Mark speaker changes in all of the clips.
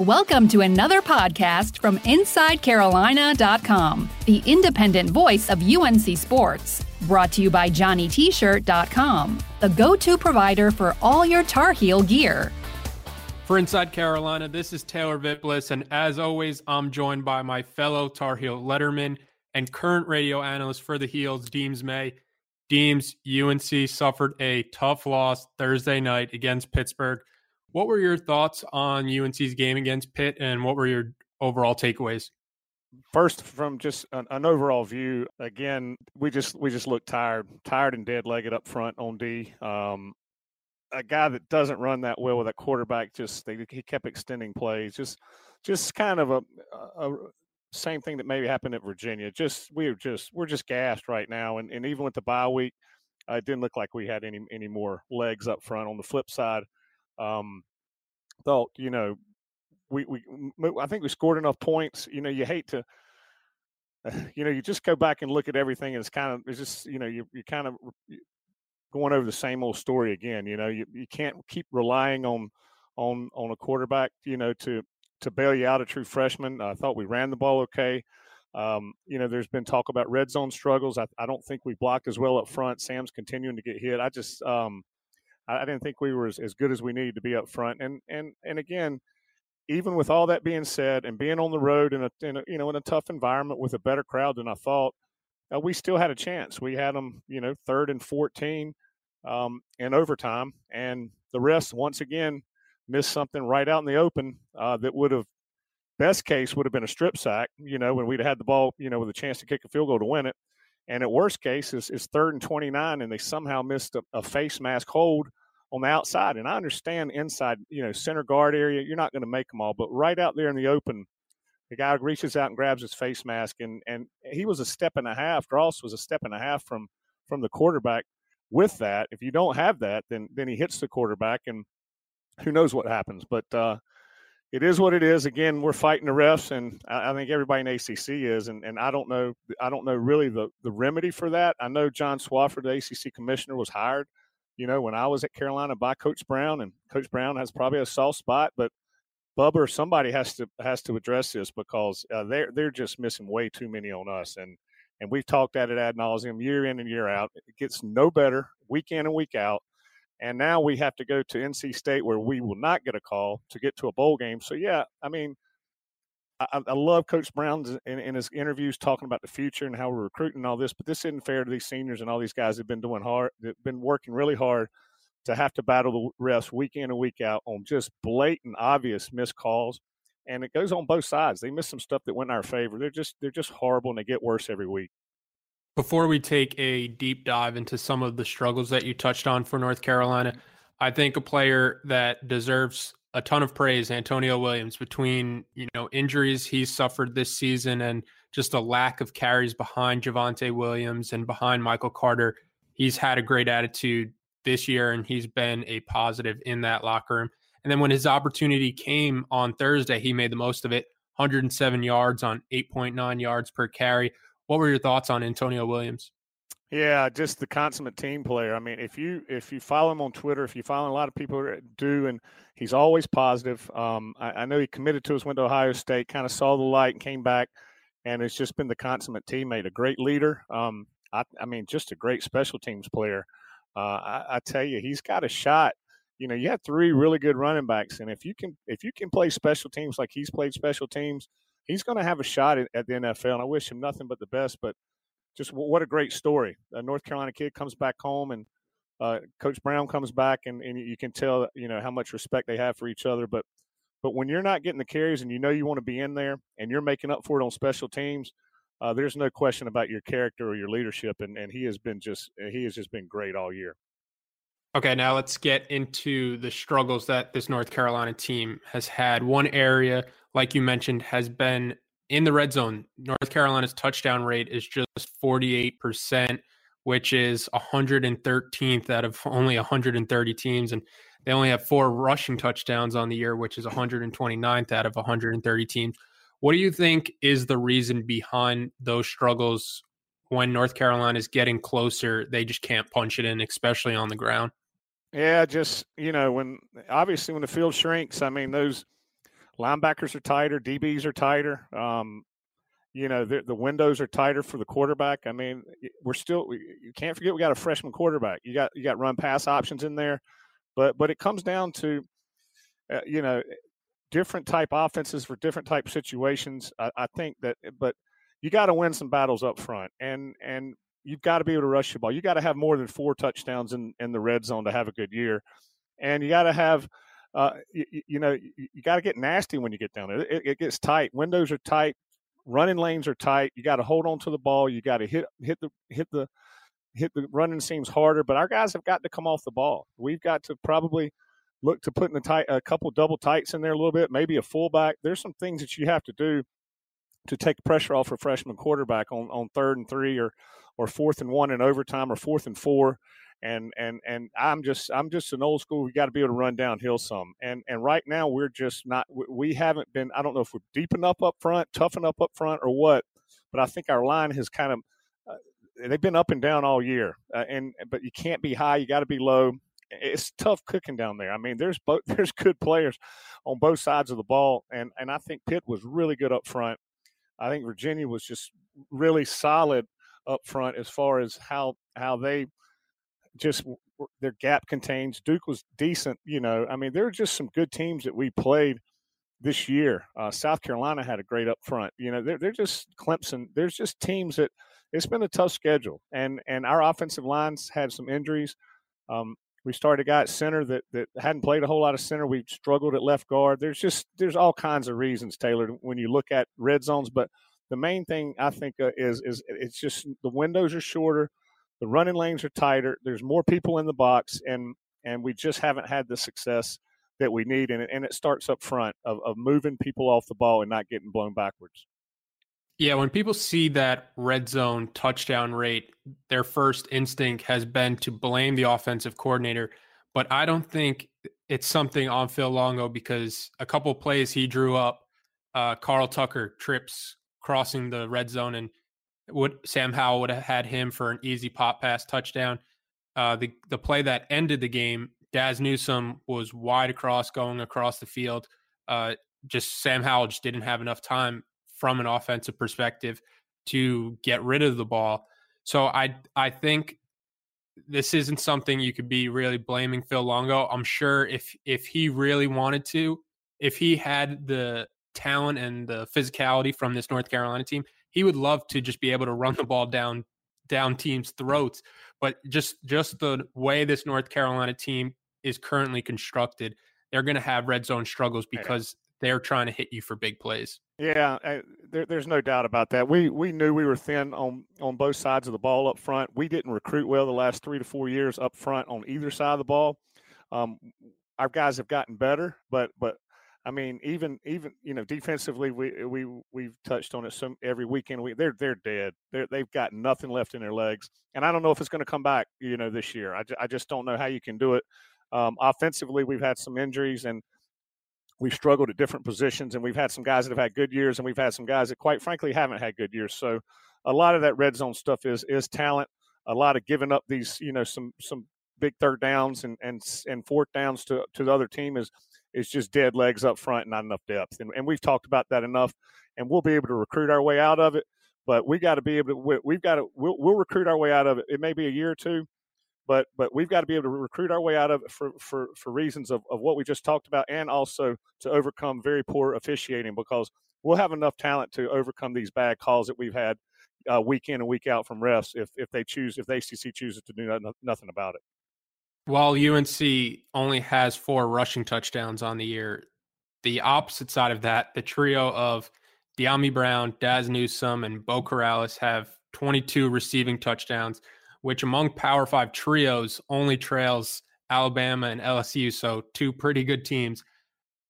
Speaker 1: Welcome to another podcast from InsideCarolina.com, the independent voice of UNC Sports. Brought to you by JohnnyT-shirt.com, the go-to provider for all your Tar Heel gear.
Speaker 2: For Inside Carolina, this is Taylor Vippolis, and as always, I'm joined by my fellow Tar Heel letterman and current radio analyst for the Heels, Deems May. Deems, UNC suffered a tough loss Thursday night against Pittsburgh. What were your thoughts on UNC's game against Pitt, and what were your overall takeaways?
Speaker 3: First, from just an, an overall view, again, we just we just looked tired, tired and dead legged up front on D. Um, a guy that doesn't run that well with a quarterback, just they, he kept extending plays, just just kind of a, a, same thing that maybe happened at Virginia. Just we're just we're just gassed right now, and, and even with the bye week, uh, it didn't look like we had any any more legs up front. On the flip side, um, thought you know we we I think we scored enough points. You know, you hate to. You know, you just go back and look at everything, and it's kind of it's just you know you you kind of going over the same old story again. You know, you, you can't keep relying on on on a quarterback. You know, to to bail you out a true freshman. I thought we ran the ball okay. Um, you know, there's been talk about red zone struggles. I, I, don't think we blocked as well up front. Sam's continuing to get hit. I just um, I, didn't think we were as, as good as we needed to be up front. And and and again, even with all that being said, and being on the road in a, in a you know in a tough environment with a better crowd than I thought, uh, we still had a chance. We had them, you know, third and fourteen um, in overtime, and the rest once again missed something right out in the open uh, that would have best case would have been a strip sack. You know, when we'd had the ball, you know, with a chance to kick a field goal to win it. And at worst case is, is third and 29, and they somehow missed a, a, face mask hold on the outside. And I understand inside, you know, center guard area, you're not going to make them all, but right out there in the open, the guy reaches out and grabs his face mask, and and he was a step and a half. Gross was a step and a half from from the quarterback. With that, if you don't have that, then then he hits the quarterback, and who knows what happens. But uh, it is what it is. Again, we're fighting the refs, and I, I, think everybody in ACC is. And, and I don't know, I don't know really the the remedy for that. I know John Swofford, the ACC commissioner, was hired. You know, when I was at Carolina by Coach Brown, and Coach Brown has probably a soft spot, but Bubba or somebody has to has to address this because uh, they're they're just missing way too many on us. And and we've talked at it ad nauseum year in and year out. It gets no better week in and week out. And now we have to go to NC State where we will not get a call to get to a bowl game. So, yeah, I mean, I, I love Coach Brown in, in, his interviews talking about the future and how we're recruiting and all this, but this isn't fair to these seniors and all these guys that have been doing hard, that been working really hard to have to battle the refs week in and week out on just blatant, obvious missed calls. And it goes on both sides. They miss some stuff that went in our favor. They're just they're just horrible and they get worse every week.
Speaker 2: Before we take a deep dive into some of the struggles that you touched on for North Carolina, I think a player that deserves a ton of praise, Antonio Williams, between you know injuries he's suffered this season and just a lack of carries behind Javonte Williams and behind Michael Carter. He's had a great attitude this year and he's been a positive in that locker room. And then when his opportunity came on Thursday, he made the most of it. 107 yards on 8.9 yards per carry. What were your thoughts on Antonio Williams?
Speaker 3: Yeah, just the consummate team player. I mean, if you if you follow him on Twitter, if you follow a lot of people do, and he's always positive. Um, I, I, know he committed to us, went to Ohio State, kind of saw the light and came back, and it's just been the consummate teammate, a great leader. Um, I, I, mean, just a great special teams player. Uh, I, I tell you, he's got a shot. You know, you have three really good running backs, and if you can if you can play special teams like he's played special teams, he's going to have a shot at, at, the NFL, and I wish him nothing but the best. But just what a great story! A North Carolina kid comes back home, and uh, Coach Brown comes back, and, and you can tell you know how much respect they have for each other. But but when you're not getting the carries, and you know you want to be in there, and you're making up for it on special teams, uh, there's no question about your character or your leadership, and, and he has been just he has just been great all year.
Speaker 2: Okay, now let's get into the struggles that this North Carolina team has had. One area like you mentioned, has been in the red zone. North Carolina's touchdown rate is just 48%, which is 113th out of only 130 teams. And they only have four rushing touchdowns on the year, which is 129th out of 130 teams. What do you think is the reason behind those struggles when North Carolina is getting closer? They just can't punch it in, especially on the ground.
Speaker 3: Yeah, just, you know, when obviously when the field shrinks, I mean, those linebackers are tighter, DBs are tighter. Um, you know, the, the windows are tighter for the quarterback. I mean, we're still you can't forget we got a freshman quarterback. You got you got run pass options in there, but but it comes down to uh, you know different type offenses for different type situations. I, I think that, but you got to win some battles up front, and and you've got to be able to rush the ball. You got to have more than four touchdowns in in the red zone to have a good year, and you got to have. Uh, you, you, know, you, got to get nasty when you get down there. It, it, gets tight. Windows are tight. Running lanes are tight. You got to hold on to the ball. You got to hit hit the hit the hit the running seams harder. But our guys have got to come off the ball. We've got to probably look to putting a, tight, a couple double tights in there a little bit, maybe a fullback. There's some things that you have to do to take pressure off a freshman quarterback on, on third and three or or fourth and one in overtime or fourth and four. And and and I'm just I'm just an old school. We got to be able to run downhill some. And and right now we're just not. We haven't been. I don't know if we're deep enough up front, tough enough up front, or what. But I think our line has kind of. Uh, they've been up and down all year, uh, and but you can't be high. You got to be low it's tough cooking down there. I mean, there's both there's good players on both sides of the ball, and and I think Pitt was really good up front. I think Virginia was just really solid up front as far as how how they just their gap contains. Duke was decent, you know. I mean, there are just some good teams that we played this year. Uh, South Carolina had a great up front. You know, they're, they're just Clemson. There's just teams that it's been a tough schedule, and and our offensive lines had some injuries. Um, we started a guy at center that that hadn't played a whole lot of center. We struggled at left guard. There's just there's all kinds of reasons, Taylor, when you look at red zones. But the main thing I think uh, is is it's just the windows are shorter, the running lanes are tighter. There's more people in the box, and and we just haven't had the success that we need. And it, and it starts up front of, of moving people off the ball and not getting blown backwards.
Speaker 2: Yeah, when people see that red zone touchdown rate, their first instinct has been to blame the offensive coordinator. But I don't think it's something on Phil Longo because a couple plays he drew up, uh, Carl Tucker trips crossing the red zone, and would Sam Howell would have had him for an easy pop pass touchdown. Uh, the the play that ended the game, Dazz Newsome was wide across, going across the field. Uh, just Sam Howell just didn't have enough time from an offensive perspective to get rid of the ball. So I I think this isn't something you could be really blaming Phil Longo. I'm sure if if he really wanted to, if he had the talent and the physicality from this North Carolina team, he would love to just be able to run the ball down down teams' throats. But just just the way this North Carolina team is currently constructed, they're going to have red zone struggles because they're trying to hit you for big plays.
Speaker 3: Yeah, uh, there, there's no doubt about that. We we knew we were thin on on both sides of the ball up front. We didn't recruit well the last three to four years up front on either side of the ball. Um, our guys have gotten better, but but I mean, even even you know, defensively, we we we've touched on it some every weekend. We they're they're dead. They're, they've got nothing left in their legs, and I don't know if it's going to come back. You know, this year, I, I just don't know how you can do it. Um, offensively, we've had some injuries, and we've struggled at different positions, and we've had some guys that have had good years, and we've had some guys that, quite frankly, haven't had good years. So, a lot of that red zone stuff is is talent. A lot of giving up these, you know, some some big third downs and and and fourth downs to to the other team is is just dead legs up front, and not enough depth. And, and we've talked about that enough, and we'll be able to recruit our way out of it. But we got to be able to. We've got to. We'll, we'll recruit our way out of it. It may be a year or two, but but we've got to be able to recruit our way out of it for for, for reasons of, of what we just talked about and also to overcome very poor officiating because we'll have enough talent to overcome these bad calls that we've had uh, week in and week out from refs if if they choose if the ACC chooses to do nothing about it.
Speaker 2: While UNC only has four rushing touchdowns on the year, the opposite side of that, the trio of Dyami Brown, Dazz Newsome, and Beau Corrales have 22 receiving touchdowns which among Power Five trios only trails Alabama and LSU. So, two pretty good teams.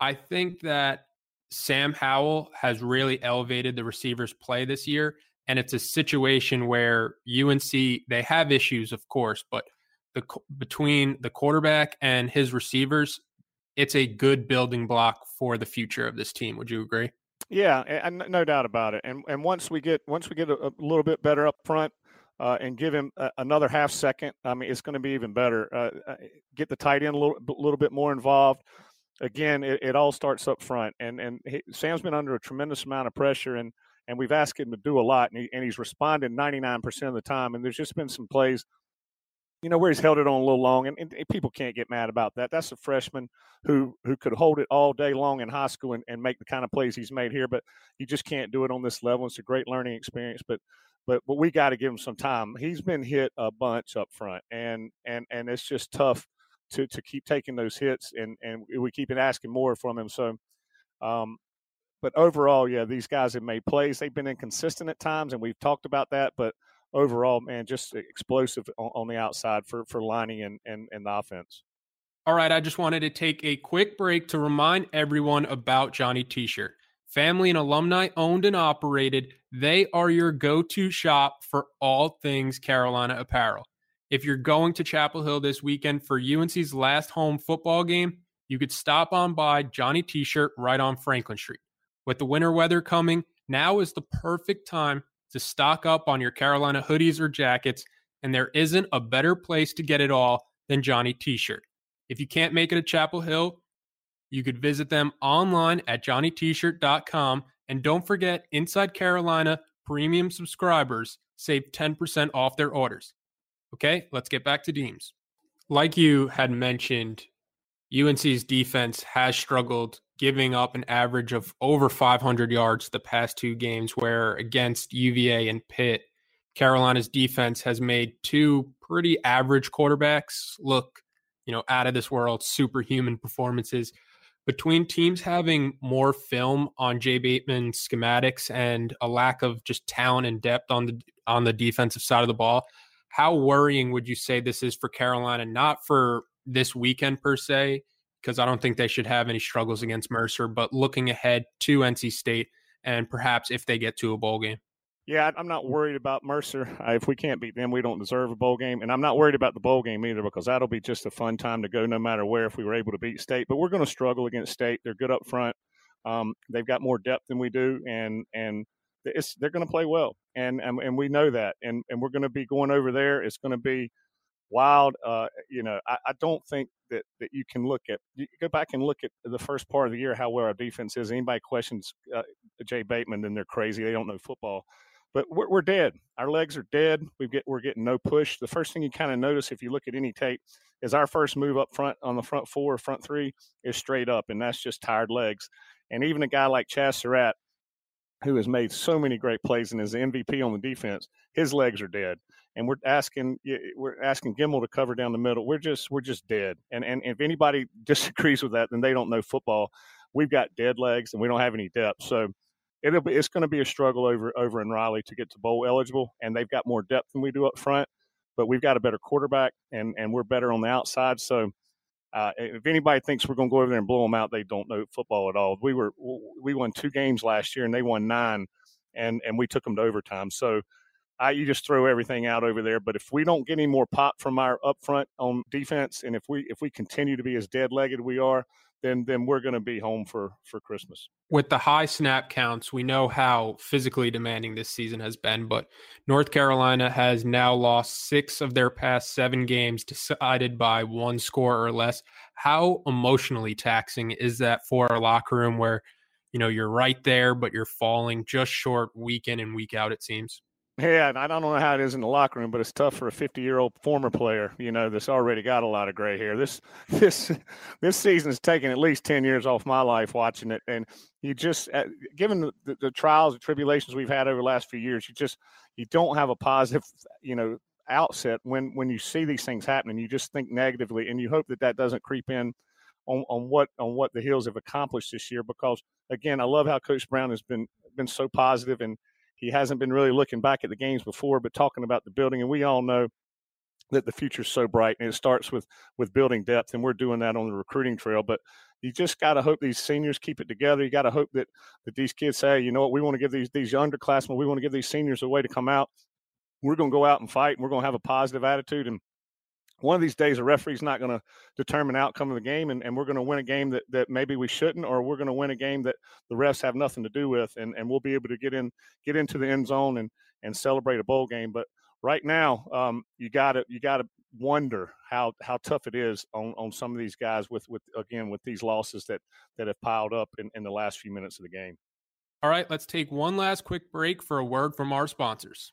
Speaker 2: I think that Sam Howell has really elevated the receivers' play this year. And it's a situation where UNC, they have issues, of course, but the between the quarterback and his receivers, it's a good building block for the future of this team. Would you agree?
Speaker 3: Yeah, and no doubt about it. And and once we get once we get a, a little bit better up front, uh, and give him a, another half second, I mean, it's going to be even better. Uh, uh, get the tight end a little, little bit more involved. again, it, it all starts up front, and and he, Sam's been under a tremendous amount of pressure, and and we've asked him to do a lot, and, he, and he's responded 99% of the time. And there's just been some plays you know where he's held it on a little long, and, and, people can't get mad about that. That's a freshman who who could hold it all day long in high school and, and make the kind of plays he's made here, but you just can't do it on this level. It's a great learning experience, but but but we got to give him some time. He's been hit a bunch up front, and and and it's just tough to to keep taking those hits, and and we keep asking more from him. So. Um, but overall, yeah, these guys have made plays. They've been inconsistent at times, and we've talked about that. But overall, man, just explosive on, on the outside for for Lonnie and, and and the offense.
Speaker 2: All right, I just wanted to take a quick break to remind everyone about Johnny T-shirt. Family and alumni owned and operated, they are your go-to shop for all things Carolina apparel. If you're going to Chapel Hill this weekend for UNC's last home football game, you could stop on by Johnny T-shirt right on Franklin Street. With the winter weather coming, now is the perfect time to stock up on your Carolina hoodies or jackets, and there isn't a better place to get it all than Johnny T shirt. If you can't make it to Chapel Hill, you could visit them online at johnnytshirt.com. And don't forget, Inside Carolina premium subscribers save 10% off their orders. Okay, let's get back to Deems. Like you had mentioned, UNC's defense has struggled giving up an average of over 500 yards the past two games, where against UVA and Pitt, Carolina's defense has made two pretty average quarterbacks look, you know, out of this world, superhuman performances. Between teams having more film on Jay Bateman schematics and a lack of just talent and depth on the on the defensive side of the ball, how worrying would you say this is for Carolina? Not for this weekend per se, because I don't think they should have any struggles against Mercer. But looking ahead to NC State and perhaps if they get to a bowl game.
Speaker 3: Yeah, I'm not worried about Mercer. If we can't beat them, we don't deserve a bowl game. And I'm not worried about the bowl game either because that'll be just a fun time to go no matter where if we were able to beat State. But we're going to struggle against State. They're good up front. Um, they've got more depth than we do, and and they're going to play well, and, and and we know that. And and we're going to be going over there. It's going to be wild. Uh, you know, I, I, don't think that, that you can look at, you go back and look at the first part of the year, how well our defense is. Anybody questions uh, Jay Bateman, then they're crazy. They don't know football. But we're, we're dead. Our legs are dead. We get we're getting no push. The first thing you kind of notice if you look at any tape is our first move up front on the front four, front three is straight up, and that's just tired legs. And even a guy like Chazz Surratt, who has made so many great plays and is the MVP on the defense, his legs are dead and we're asking we're asking Gemmel to cover down the middle. We're just we're just dead. And and if anybody disagrees with that, then they don't know football. We've got dead legs and we don't have any depth. So it'll be it's going to be a struggle over over in Raleigh to get to bowl eligible, and they've got more depth than we do up front. But we've got a better quarterback, and and we're better on the outside. So. Uh, if anybody thinks we're going to go over there and blow them out, they don't know football at all. We were we won two games last year, and they won nine, and and we took them to overtime. So I, you just throw everything out over there. But if we don't get any more pop from our up front on defense, and if we if we continue to be as dead legged we are, then then we're going to be home for for Christmas.
Speaker 2: With the high snap counts, we know how physically demanding this season has been. But North Carolina has now lost six of their past seven games, decided by one score or less. How emotionally taxing is that for our locker room, where you know you're right there, but you're falling just short week in and week out? It seems.
Speaker 3: Yeah, and I don't know how it is in the locker room, but it's tough for a 50-year-old former player, you know, that's already got a lot of gray hair. This this this season has taken at least 10 years off my life watching it, and you just, uh, given the, the, the trials and tribulations we've had over the last few years, you just you don't have a positive, you know, outset when when you see these things happening. You just think negatively, and you hope that that doesn't creep in on, on what on what the Heels have accomplished this year. Because again, I love how Coach Brown has been been so positive and he hasn't been really looking back at the games before, but talking about the building. And we all know that the future is so bright, and it starts with with building depth, and we're doing that on the recruiting trail. But you just got to hope these seniors keep it together. You got to hope that that these kids say, you know what, we want to give these these underclassmen, we want to give these seniors a way to come out. We're going to go out and fight, and we're going to have a positive attitude, and one of these days a referee's not going to determine outcome of the game and, and we're going to win a game that, that maybe we shouldn't or we're going to win a game that the refs have nothing to do with and, and we'll be able to get in get into the end zone and and celebrate a bowl game but right now, um, you got to you got to wonder how how tough it is on on some of these guys with with again with these losses that that have piled up in, in the last few minutes of the game.
Speaker 2: All right, let's take one last quick break for a word from our sponsors.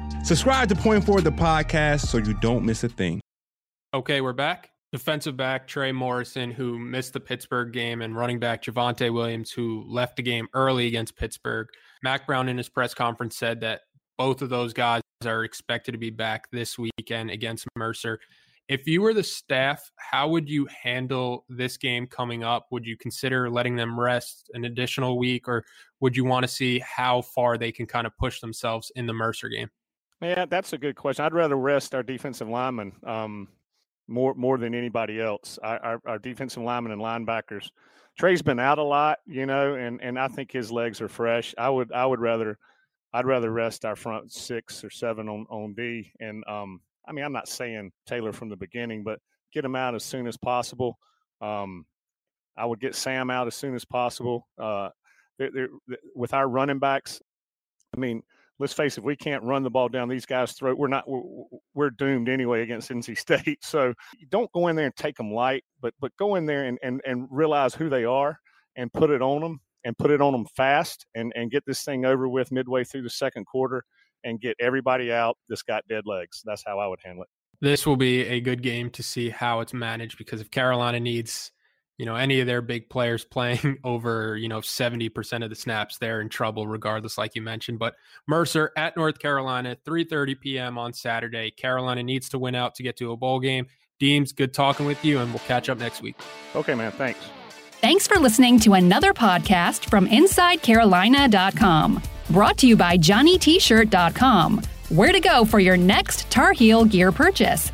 Speaker 4: Subscribe to Point Forward the podcast so you don't miss a thing.
Speaker 2: Okay, we're back. Defensive back Trey Morrison, who missed the Pittsburgh game, and running back Javonte Williams, who left the game early against Pittsburgh. Mack Brown in his press conference said that both of those guys are expected to be back this weekend against Mercer. If you were the staff, how would you handle this game coming up? Would you consider letting them rest an additional week, or would you want to see how far they can kind of push themselves in the Mercer game?
Speaker 3: Yeah, that's a good question. I'd rather rest our defensive linemen um, more more than anybody else. Our, our, our, defensive linemen and linebackers. Trey's been out a lot, you know, and, and I think his legs are fresh. I would I would rather I'd rather rest our front six or seven on on D. And um, I mean, I'm not saying Taylor from the beginning, but get him out as soon as possible. Um, I would get Sam out as soon as possible. Uh, they're, they're, with our running backs, I mean, let's face it, we can't run the ball down these guys' throat. We're not. We're, we're, doomed anyway against NC State. So don't go in there and take them light, but but go in there and and and realize who they are and put it on them and put it on them fast and and get this thing over with midway through the second quarter and get everybody out that's got dead legs. That's how I would handle it.
Speaker 2: This will be a good game to see how it's managed because if Carolina needs you know any of their big players playing over you know 70% of the snaps they're in trouble regardless like you mentioned. But mercer at north carolina 3.30 p.m on saturday. Carolina needs to win out to get to a bowl game. Deems good talking with you and we'll catch up next week.
Speaker 3: Okay man thanks.
Speaker 1: Thanks for listening to another podcast from insidecarolina.com brought to you by johnnytshirt.com where to go for your next tar heel gear purchase